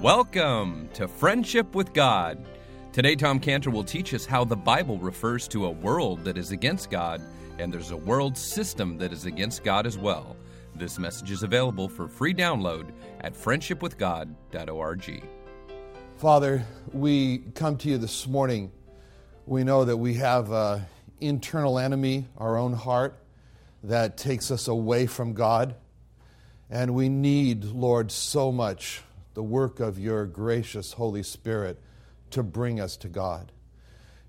Welcome to Friendship with God. Today, Tom Cantor will teach us how the Bible refers to a world that is against God, and there's a world system that is against God as well. This message is available for free download at friendshipwithgod.org. Father, we come to you this morning. We know that we have an internal enemy, our own heart, that takes us away from God. And we need, Lord, so much the work of your gracious Holy Spirit to bring us to God.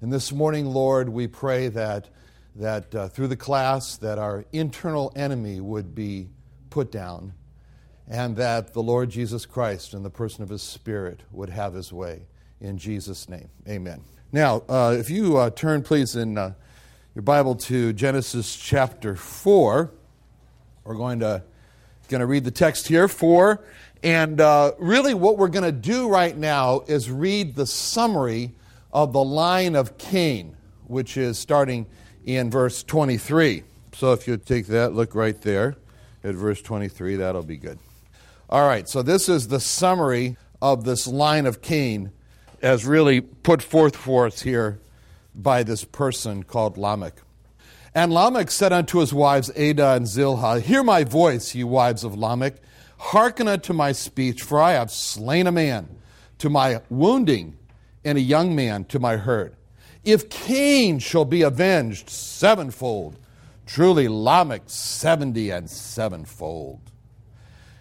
And this morning, Lord, we pray that, that uh, through the class that our internal enemy would be put down and that the Lord Jesus Christ in the person of his Spirit would have his way. In Jesus' name, amen. Now, uh, if you uh, turn, please, in uh, your Bible to Genesis chapter 4, we're going to, going to read the text here, 4 and uh, really, what we're going to do right now is read the summary of the line of Cain, which is starting in verse 23. So if you take that, look right there at verse 23, that'll be good. All right, so this is the summary of this line of Cain as really put forth for us here by this person called Lamech. And Lamech said unto his wives Adah and Zillah, Hear my voice, ye wives of Lamech Hearken unto my speech, for I have slain a man to my wounding, and a young man to my hurt. If Cain shall be avenged sevenfold, truly Lamech seventy and sevenfold.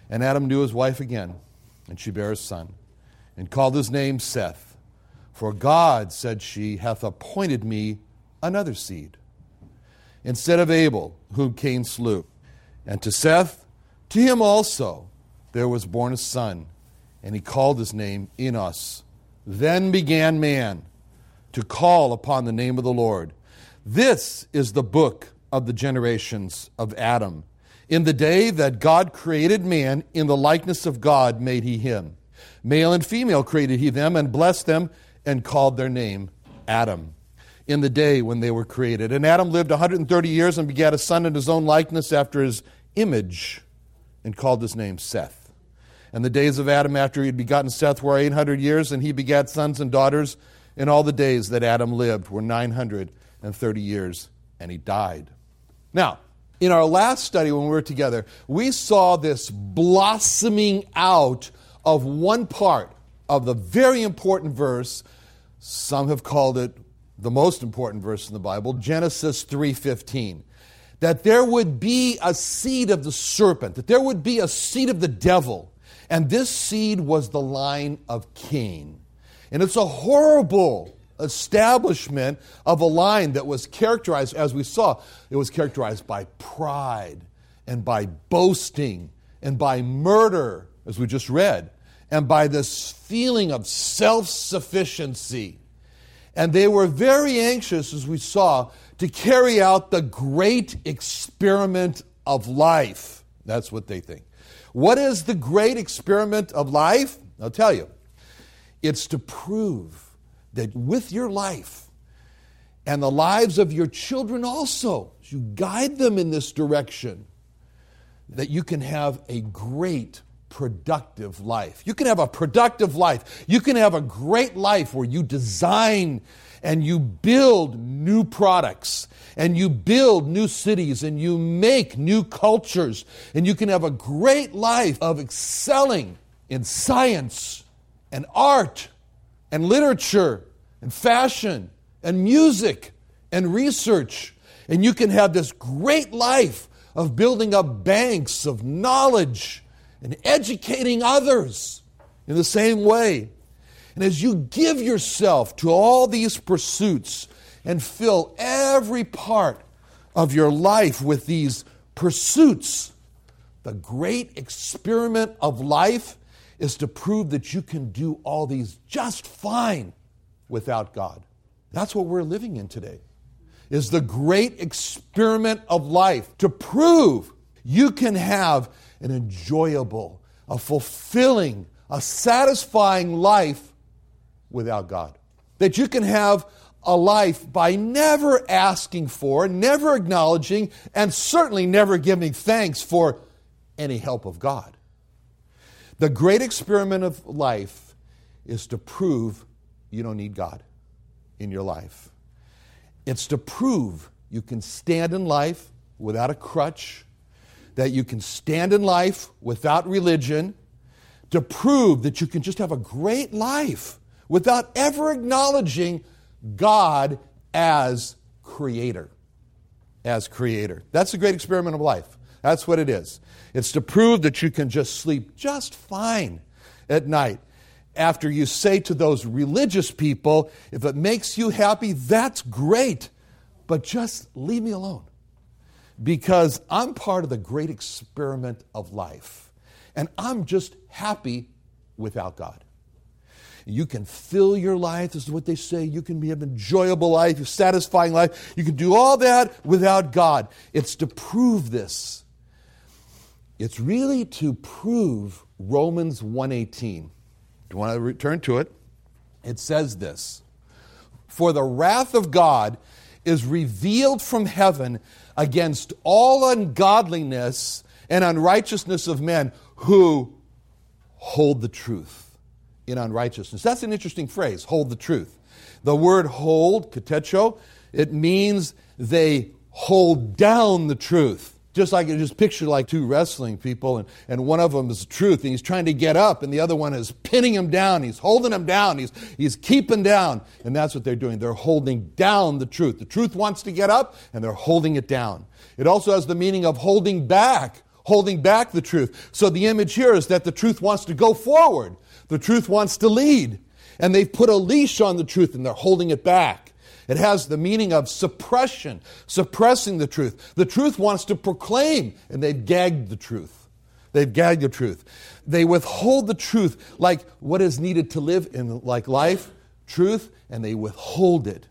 And Adam knew his wife again, and she bare a son, and called his name Seth. For God, said she, hath appointed me another seed, instead of Abel, whom Cain slew. And to Seth, to him also there was born a son, and he called his name Enos. Then began man to call upon the name of the Lord. This is the book of the generations of Adam. In the day that God created man, in the likeness of God made he him. Male and female created he them, and blessed them, and called their name Adam. In the day when they were created. And Adam lived 130 years and begat a son in his own likeness after his image, and called his name Seth. And the days of Adam after he had begotten Seth were 800 years, and he begat sons and daughters. And all the days that Adam lived were 930 years, and he died. Now, in our last study when we were together, we saw this blossoming out of one part of the very important verse. Some have called it the most important verse in the Bible, Genesis 3:15. That there would be a seed of the serpent, that there would be a seed of the devil and this seed was the line of Cain. And it's a horrible establishment of a line that was characterized, as we saw, it was characterized by pride and by boasting and by murder, as we just read, and by this feeling of self sufficiency. And they were very anxious, as we saw, to carry out the great experiment of life. That's what they think. What is the great experiment of life? I'll tell you. It's to prove that with your life and the lives of your children also, as you guide them in this direction, that you can have a great productive life. You can have a productive life. You can have a great life where you design and you build new products and you build new cities and you make new cultures and you can have a great life of excelling in science and art and literature and fashion and music and research. And you can have this great life of building up banks of knowledge and educating others in the same way. And as you give yourself to all these pursuits and fill every part of your life with these pursuits, the great experiment of life is to prove that you can do all these just fine without God. That's what we're living in today. Is the great experiment of life to prove you can have an enjoyable, a fulfilling, a satisfying life without God. That you can have a life by never asking for, never acknowledging, and certainly never giving thanks for any help of God. The great experiment of life is to prove you don't need God in your life. It's to prove you can stand in life without a crutch, that you can stand in life without religion, to prove that you can just have a great life without ever acknowledging God as creator. As creator. That's the great experiment of life. That's what it is. It's to prove that you can just sleep just fine at night. After you say to those religious people, if it makes you happy, that's great, but just leave me alone. Because I'm part of the great experiment of life. And I'm just happy without God. You can fill your life, this is what they say. You can have an enjoyable life, a satisfying life. You can do all that without God. It's to prove this. It's really to prove Romans 118. Do you want to return to it? It says this For the wrath of God is revealed from heaven against all ungodliness and unrighteousness of men who hold the truth in unrighteousness. That's an interesting phrase, hold the truth. The word hold, katecho, it means they hold down the truth. Just like you just picture like two wrestling people, and, and one of them is the truth, and he's trying to get up, and the other one is pinning him down. He's holding him down. He's, he's keeping down. And that's what they're doing. They're holding down the truth. The truth wants to get up, and they're holding it down. It also has the meaning of holding back, holding back the truth. So the image here is that the truth wants to go forward, the truth wants to lead. And they've put a leash on the truth, and they're holding it back. It has the meaning of suppression, suppressing the truth. The truth wants to proclaim, and they've gagged the truth. They've gagged the truth. They withhold the truth, like what is needed to live in like life, truth, and they withhold it.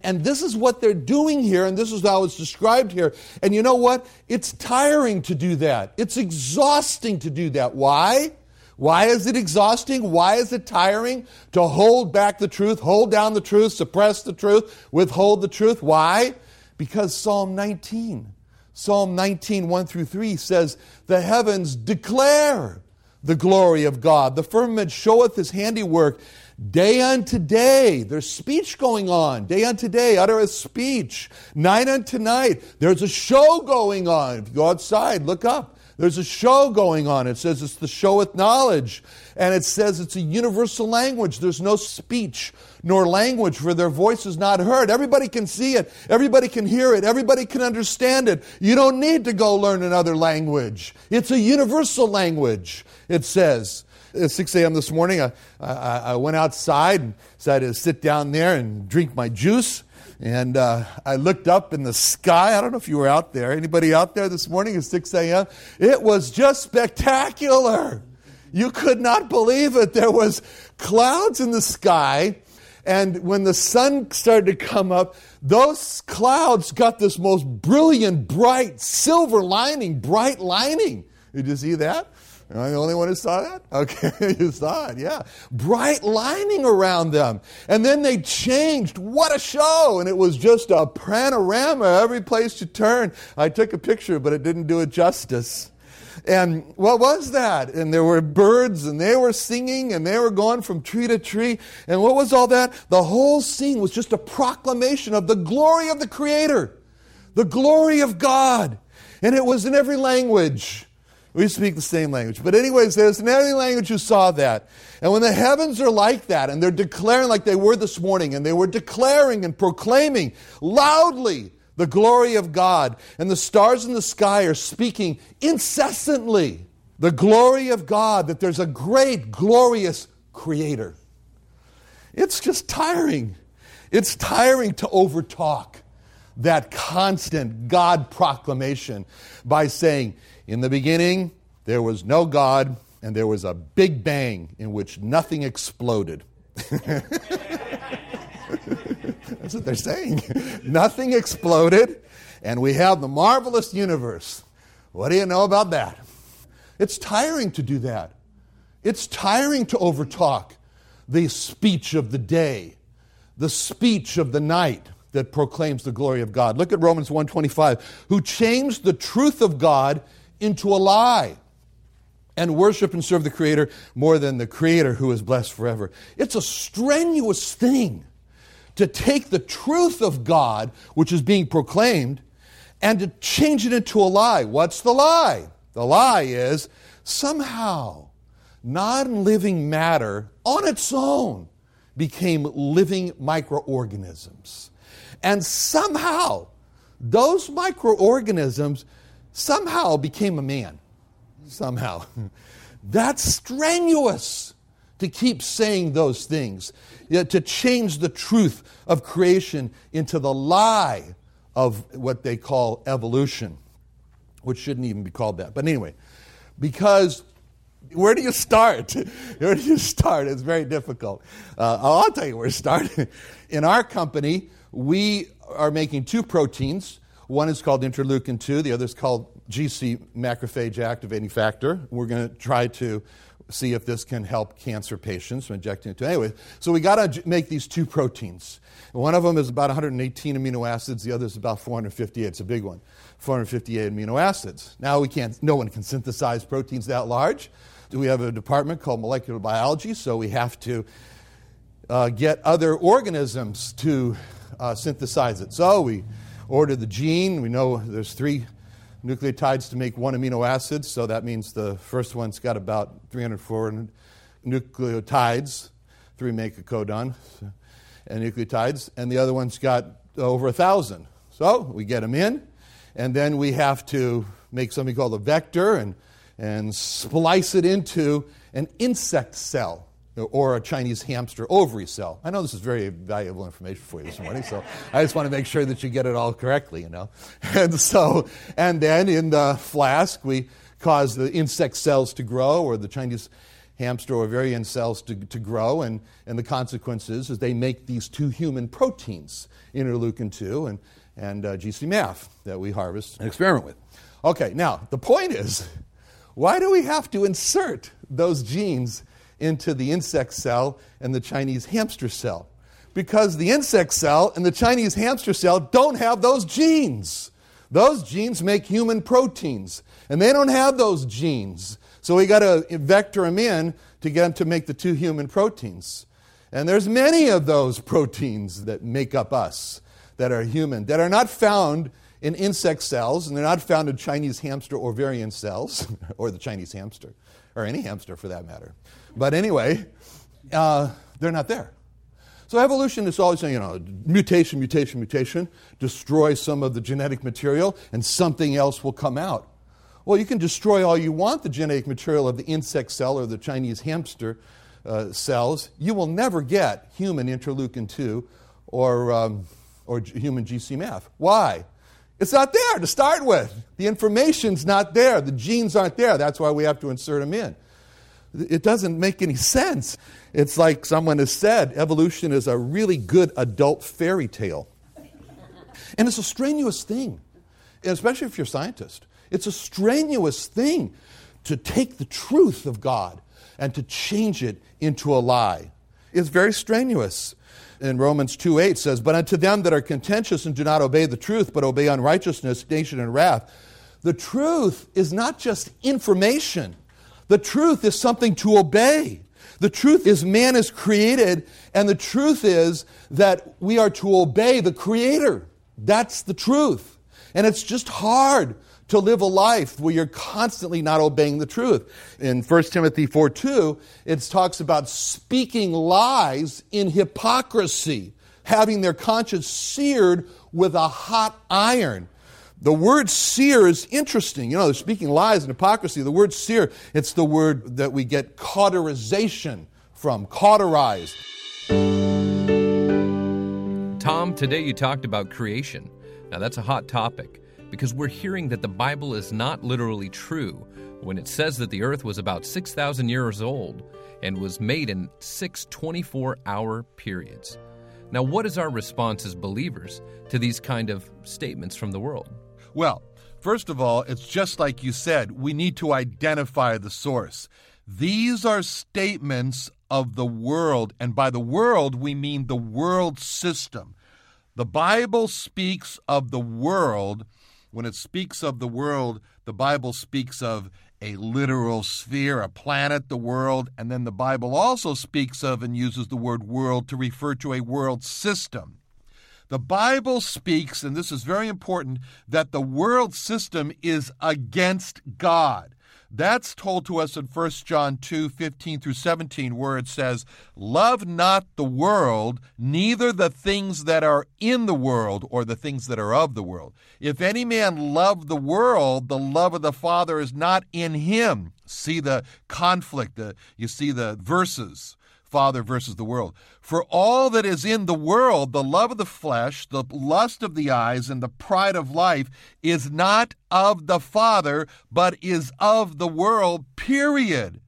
And this is what they're doing here, and this is how it's described here. And you know what? It's tiring to do that. It's exhausting to do that. Why? Why is it exhausting? Why is it tiring to hold back the truth, hold down the truth, suppress the truth, withhold the truth? Why? Because Psalm 19, Psalm 19, 1 through 3 says, The heavens declare the glory of God. The firmament showeth his handiwork. Day unto day, there's speech going on. Day unto day, utter a speech. Night unto night, there's a show going on. If you go outside, look up. There's a show going on. It says it's the show with knowledge. And it says it's a universal language. There's no speech nor language for their voice is not heard. Everybody can see it. Everybody can hear it. Everybody can understand it. You don't need to go learn another language. It's a universal language, it says. At 6 a.m. this morning, I, I, I went outside and decided to sit down there and drink my juice. And uh, I looked up in the sky. I don't know if you were out there. Anybody out there this morning at 6 a.m.? It was just spectacular. You could not believe it. There was clouds in the sky. And when the sun started to come up, those clouds got this most brilliant, bright, silver lining, bright lining. Did you see that? Am I the only one who saw that? Okay, you saw it, yeah. Bright lining around them. And then they changed. What a show! And it was just a panorama every place you turn. I took a picture, but it didn't do it justice. And what was that? And there were birds, and they were singing, and they were going from tree to tree. And what was all that? The whole scene was just a proclamation of the glory of the Creator, the glory of God. And it was in every language. We speak the same language. But, anyways, there's in every language who saw that. And when the heavens are like that, and they're declaring like they were this morning, and they were declaring and proclaiming loudly the glory of God, and the stars in the sky are speaking incessantly the glory of God, that there's a great, glorious Creator. It's just tiring. It's tiring to overtalk that constant God proclamation by saying, in the beginning, there was no God, and there was a big bang in which nothing exploded. That's what they're saying. nothing exploded, and we have the marvelous universe. What do you know about that? It's tiring to do that. It's tiring to overtalk the speech of the day, the speech of the night that proclaims the glory of God. Look at Romans 1:25, who changed the truth of God into a lie and worship and serve the Creator more than the Creator who is blessed forever. It's a strenuous thing to take the truth of God, which is being proclaimed, and to change it into a lie. What's the lie? The lie is somehow non living matter on its own became living microorganisms. And somehow, those microorganisms somehow became a man. Somehow. That's strenuous to keep saying those things, to change the truth of creation into the lie of what they call evolution, which shouldn't even be called that. But anyway, because where do you start? Where do you start? It's very difficult. Uh, I'll tell you where to start. In our company, we are making two proteins. One is called interleukin 2, the other is called GC macrophage activating factor. We're going to try to see if this can help cancer patients from injecting it to. Anyway, so we got to make these two proteins. One of them is about 118 amino acids, the other is about 458. It's a big one. 458 amino acids. Now we can't, no one can synthesize proteins that large. We have a department called molecular biology, so we have to uh, get other organisms to uh, synthesize it. So we order the gene. We know there's three nucleotides to make one amino acid, so that means the first one's got about 304 nucleotides, three make a codon uh, and nucleotides, and the other one's got over a thousand. So we get them in, and then we have to make something called a vector and, and splice it into an insect cell or a Chinese hamster ovary cell. I know this is very valuable information for you this morning, so I just want to make sure that you get it all correctly, you know. And so, and then in the flask, we cause the insect cells to grow, or the Chinese hamster ovarian cells to, to grow, and, and the consequences is they make these two human proteins, interleukin 2 and, and uh, GCMAF, that we harvest and experiment with. Okay, now, the point is, why do we have to insert those genes into the insect cell and the Chinese hamster cell. Because the insect cell and the Chinese hamster cell don't have those genes. Those genes make human proteins, and they don't have those genes. So we got to vector them in to get them to make the two human proteins. And there's many of those proteins that make up us that are human that are not found in insect cells, and they're not found in Chinese hamster ovarian cells, or the Chinese hamster, or any hamster for that matter. But anyway, uh, they're not there. So evolution is always, saying, you know, mutation, mutation, mutation, destroy some of the genetic material, and something else will come out. Well, you can destroy all you want the genetic material of the insect cell or the Chinese hamster uh, cells. You will never get human interleukin 2 or, um, or human GCMF. Why? It's not there to start with. The information's not there. The genes aren't there. That's why we have to insert them in. It doesn't make any sense. It's like someone has said evolution is a really good adult fairy tale. And it's a strenuous thing, especially if you're a scientist. It's a strenuous thing to take the truth of God and to change it into a lie. It's very strenuous. In Romans 2 8 says, But unto them that are contentious and do not obey the truth, but obey unrighteousness, nation, and wrath. The truth is not just information, the truth is something to obey. The truth is man is created, and the truth is that we are to obey the Creator. That's the truth. And it's just hard to live a life where you're constantly not obeying the truth. In 1 Timothy 4 2, it talks about speaking lies in hypocrisy, having their conscience seared with a hot iron. The word sear is interesting. You know, they're speaking lies and hypocrisy. The word sear, it's the word that we get cauterization from, cauterized. Tom, today you talked about creation. Now, that's a hot topic because we're hearing that the Bible is not literally true when it says that the earth was about 6,000 years old and was made in six 24 hour periods. Now, what is our response as believers to these kind of statements from the world? Well, first of all, it's just like you said, we need to identify the source. These are statements of the world, and by the world, we mean the world system. The Bible speaks of the world. When it speaks of the world, the Bible speaks of a literal sphere, a planet, the world, and then the Bible also speaks of and uses the word world to refer to a world system. The Bible speaks, and this is very important, that the world system is against God. That's told to us in 1 John 2 15 through 17, where it says, Love not the world, neither the things that are in the world or the things that are of the world. If any man love the world, the love of the Father is not in him. See the conflict, you see the verses. Father versus the world. For all that is in the world, the love of the flesh, the lust of the eyes, and the pride of life, is not of the Father, but is of the world, period.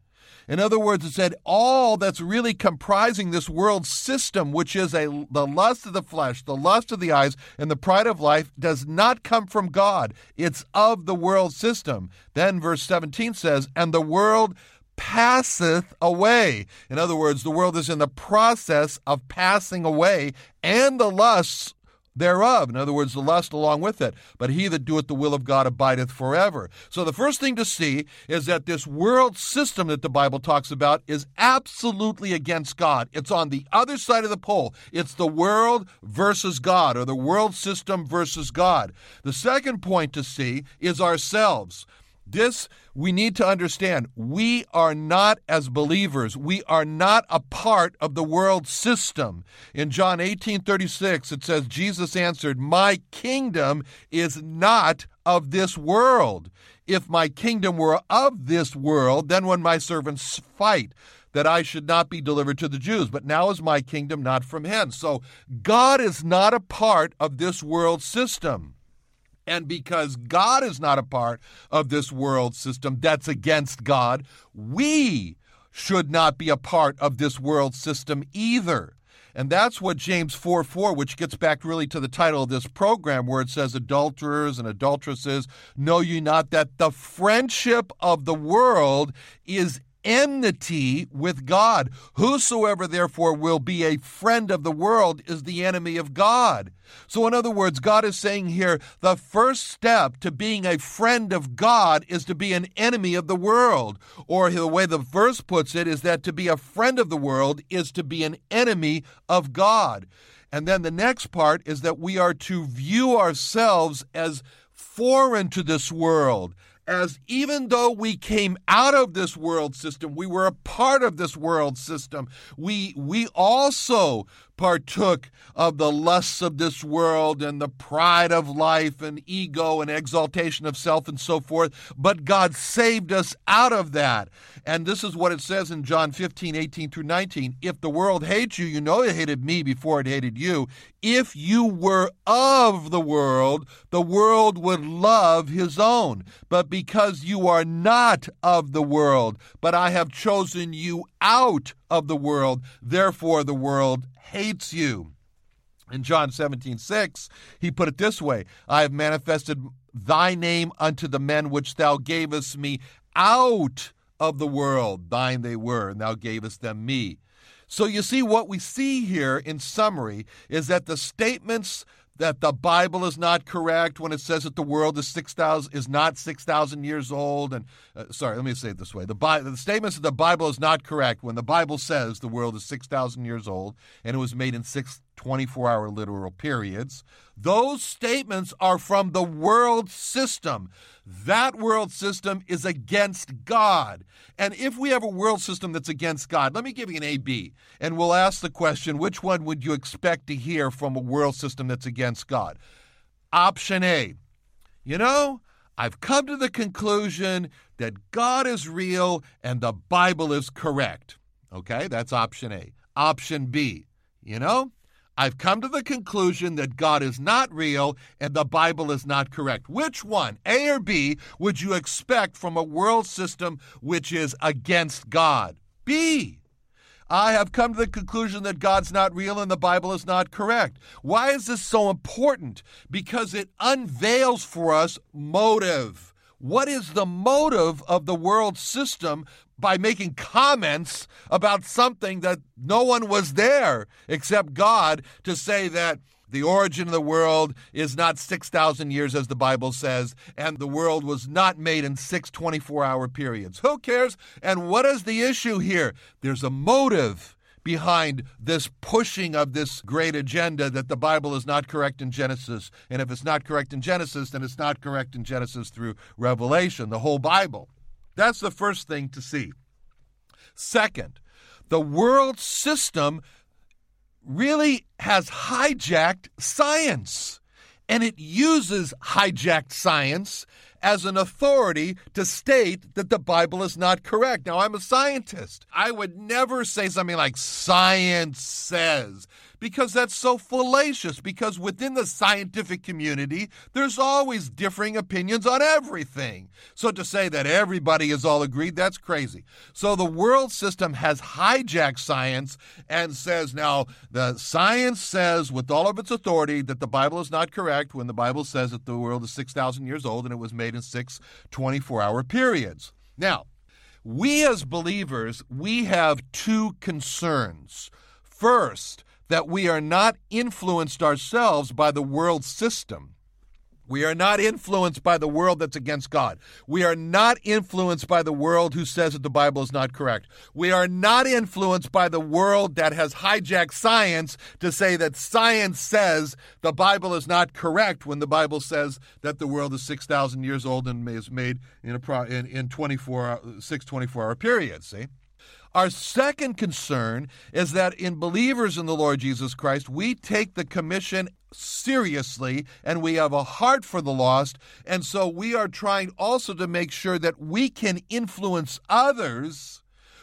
In other words, it said all that's really comprising this world system, which is a the lust of the flesh, the lust of the eyes, and the pride of life, does not come from God. It's of the world system. Then verse 17 says, And the world passeth away. In other words, the world is in the process of passing away, and the lusts thereof. In other words, the lust along with it. But he that doeth the will of God abideth forever. So the first thing to see is that this world system that the Bible talks about is absolutely against God. It's on the other side of the pole. It's the world versus God, or the world system versus God. The second point to see is ourselves. This we need to understand. We are not, as believers, we are not a part of the world system. In John 18 36, it says, Jesus answered, My kingdom is not of this world. If my kingdom were of this world, then when my servants fight, that I should not be delivered to the Jews. But now is my kingdom not from hence. So God is not a part of this world system. And because God is not a part of this world system that's against God, we should not be a part of this world system either. And that's what James 4 4, which gets back really to the title of this program, where it says, Adulterers and adulteresses, know you not that the friendship of the world is enmity with God. Whosoever therefore will be a friend of the world is the enemy of God. So, in other words, God is saying here the first step to being a friend of God is to be an enemy of the world. Or the way the verse puts it is that to be a friend of the world is to be an enemy of God. And then the next part is that we are to view ourselves as foreign to this world as even though we came out of this world system, we were a part of this world system, we, we also partook of the lusts of this world and the pride of life and ego and exaltation of self and so forth. But God saved us out of that. And this is what it says in John 15, 18 through 19. If the world hates you, you know it hated me before it hated you. If you were of the world, the world would love his own. But because you are not of the world, but I have chosen you out of the world, therefore the world hates you. In John 17, 6, he put it this way I have manifested thy name unto the men which thou gavest me out of the world. Thine they were, and thou gavest them me. So you see, what we see here in summary is that the statements that the Bible is not correct when it says that the world is six thousand is not six thousand years old. And uh, sorry, let me say it this way: the, Bi- the statements that the Bible is not correct when the Bible says the world is six thousand years old and it was made in six 24 hour literal periods. Those statements are from the world system. That world system is against God. And if we have a world system that's against God, let me give you an A B, and we'll ask the question which one would you expect to hear from a world system that's against God? Option A. You know, I've come to the conclusion that God is real and the Bible is correct. Okay, that's option A. Option B. You know, I've come to the conclusion that God is not real and the Bible is not correct. Which one, A or B, would you expect from a world system which is against God? B. I have come to the conclusion that God's not real and the Bible is not correct. Why is this so important? Because it unveils for us motive. What is the motive of the world system by making comments about something that no one was there except God to say that the origin of the world is not 6,000 years as the Bible says, and the world was not made in six 24 hour periods. Who cares? And what is the issue here? There's a motive behind this pushing of this great agenda that the Bible is not correct in Genesis. And if it's not correct in Genesis, then it's not correct in Genesis through Revelation, the whole Bible. That's the first thing to see. Second, the world system really has hijacked science. And it uses hijacked science as an authority to state that the Bible is not correct. Now, I'm a scientist. I would never say something like science says because that's so fallacious. Because within the scientific community, there's always differing opinions on everything. So to say that everybody is all agreed, that's crazy. So the world system has hijacked science and says now the science says with all of its authority that the Bible is not correct when the Bible says that the world is 6,000 years old and it was made in six 24 hour periods. Now, we as believers, we have two concerns. First, that we are not influenced ourselves by the world system. We are not influenced by the world that's against God. We are not influenced by the world who says that the Bible is not correct. We are not influenced by the world that has hijacked science to say that science says the Bible is not correct when the Bible says that the world is 6,000 years old and is made in, a, pro- in, in 24, six 24 hour periods. See? Our second concern is that in believers in the Lord Jesus Christ, we take the commission seriously and we have a heart for the lost. And so we are trying also to make sure that we can influence others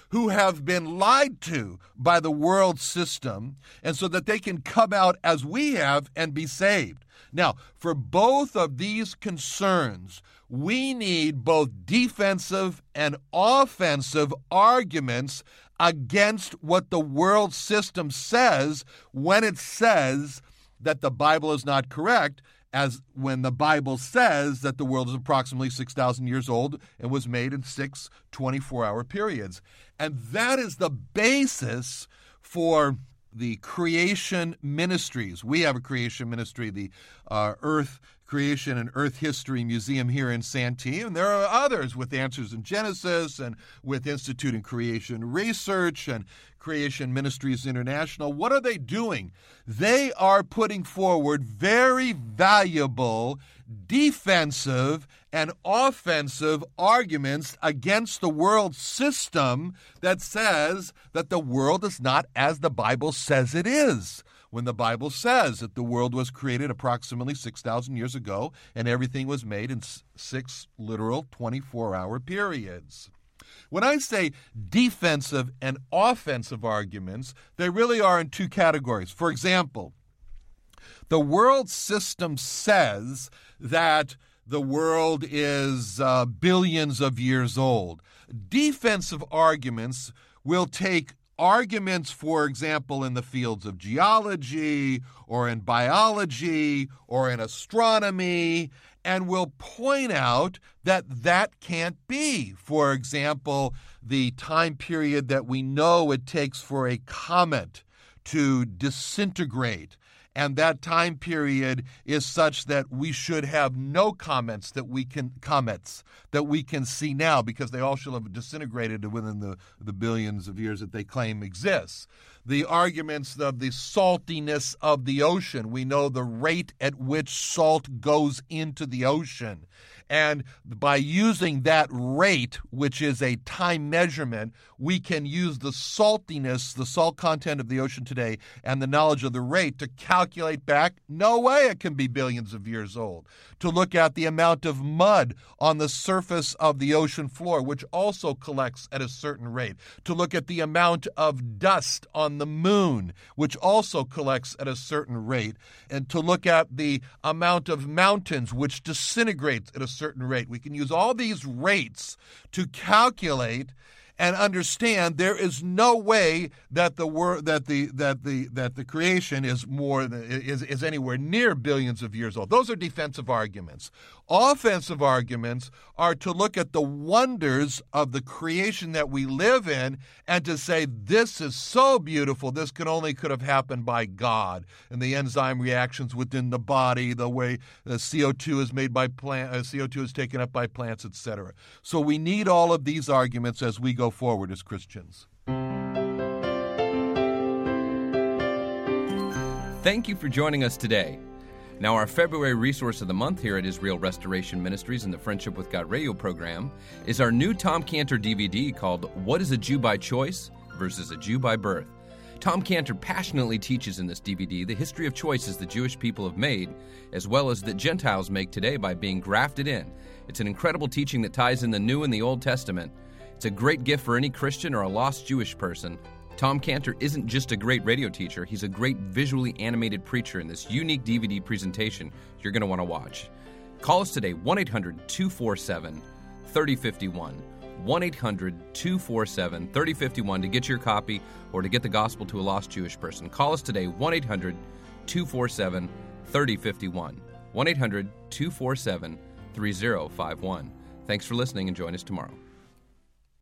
who have been lied to by the world system, and so that they can come out as we have and be saved. Now, for both of these concerns, we need both defensive and offensive arguments against what the world system says when it says that the Bible is not correct, as when the Bible says that the world is approximately 6,000 years old and was made in six 24 hour periods. And that is the basis for the creation ministries. We have a creation ministry, the uh, Earth Creation and Earth History Museum here in Santee, and there are others with Answers in Genesis and with Institute in Creation Research and Creation Ministries International. What are they doing? They are putting forward very valuable defensive and offensive arguments against the world system that says that the world is not as the Bible says it is. When the Bible says that the world was created approximately 6,000 years ago and everything was made in six literal 24 hour periods. When I say defensive and offensive arguments, they really are in two categories. For example, the world system says that the world is uh, billions of years old. Defensive arguments will take arguments, for example, in the fields of geology or in biology or in astronomy, and will point out that that can't be. For example, the time period that we know it takes for a comet to disintegrate and that time period is such that we should have no comments that we can comments that we can see now because they all should have disintegrated within the, the billions of years that they claim exists. The arguments of the saltiness of the ocean. We know the rate at which salt goes into the ocean and by using that rate, which is a time measurement, we can use the saltiness, the salt content of the ocean today, and the knowledge of the rate to calculate back. No way it can be billions of years old. To look at the amount of mud on the surface of the ocean floor, which also collects at a certain rate. To look at the amount of dust on the moon, which also collects at a certain rate. And to look at the amount of mountains, which disintegrates at a certain rate. We can use all these rates to calculate and understand there is no way that the wor- that the that the that the creation is more is is anywhere near billions of years old. Those are defensive arguments. Offensive arguments are to look at the wonders of the creation that we live in and to say this is so beautiful this can only could have happened by God and the enzyme reactions within the body the way the CO2 is made by plant uh, CO2 is taken up by plants etc. So we need all of these arguments as we go forward as Christians. Thank you for joining us today. Now, our February resource of the month here at Israel Restoration Ministries and the Friendship with God radio program is our new Tom Cantor DVD called What is a Jew by Choice versus a Jew by Birth. Tom Cantor passionately teaches in this DVD the history of choices the Jewish people have made, as well as that Gentiles make today by being grafted in. It's an incredible teaching that ties in the New and the Old Testament. It's a great gift for any Christian or a lost Jewish person Tom Cantor isn't just a great radio teacher, he's a great visually animated preacher in this unique DVD presentation you're going to want to watch. Call us today, 1 800 247 3051. 1 800 247 3051 to get your copy or to get the gospel to a lost Jewish person. Call us today, 1 800 247 3051. 1 800 247 3051. Thanks for listening and join us tomorrow.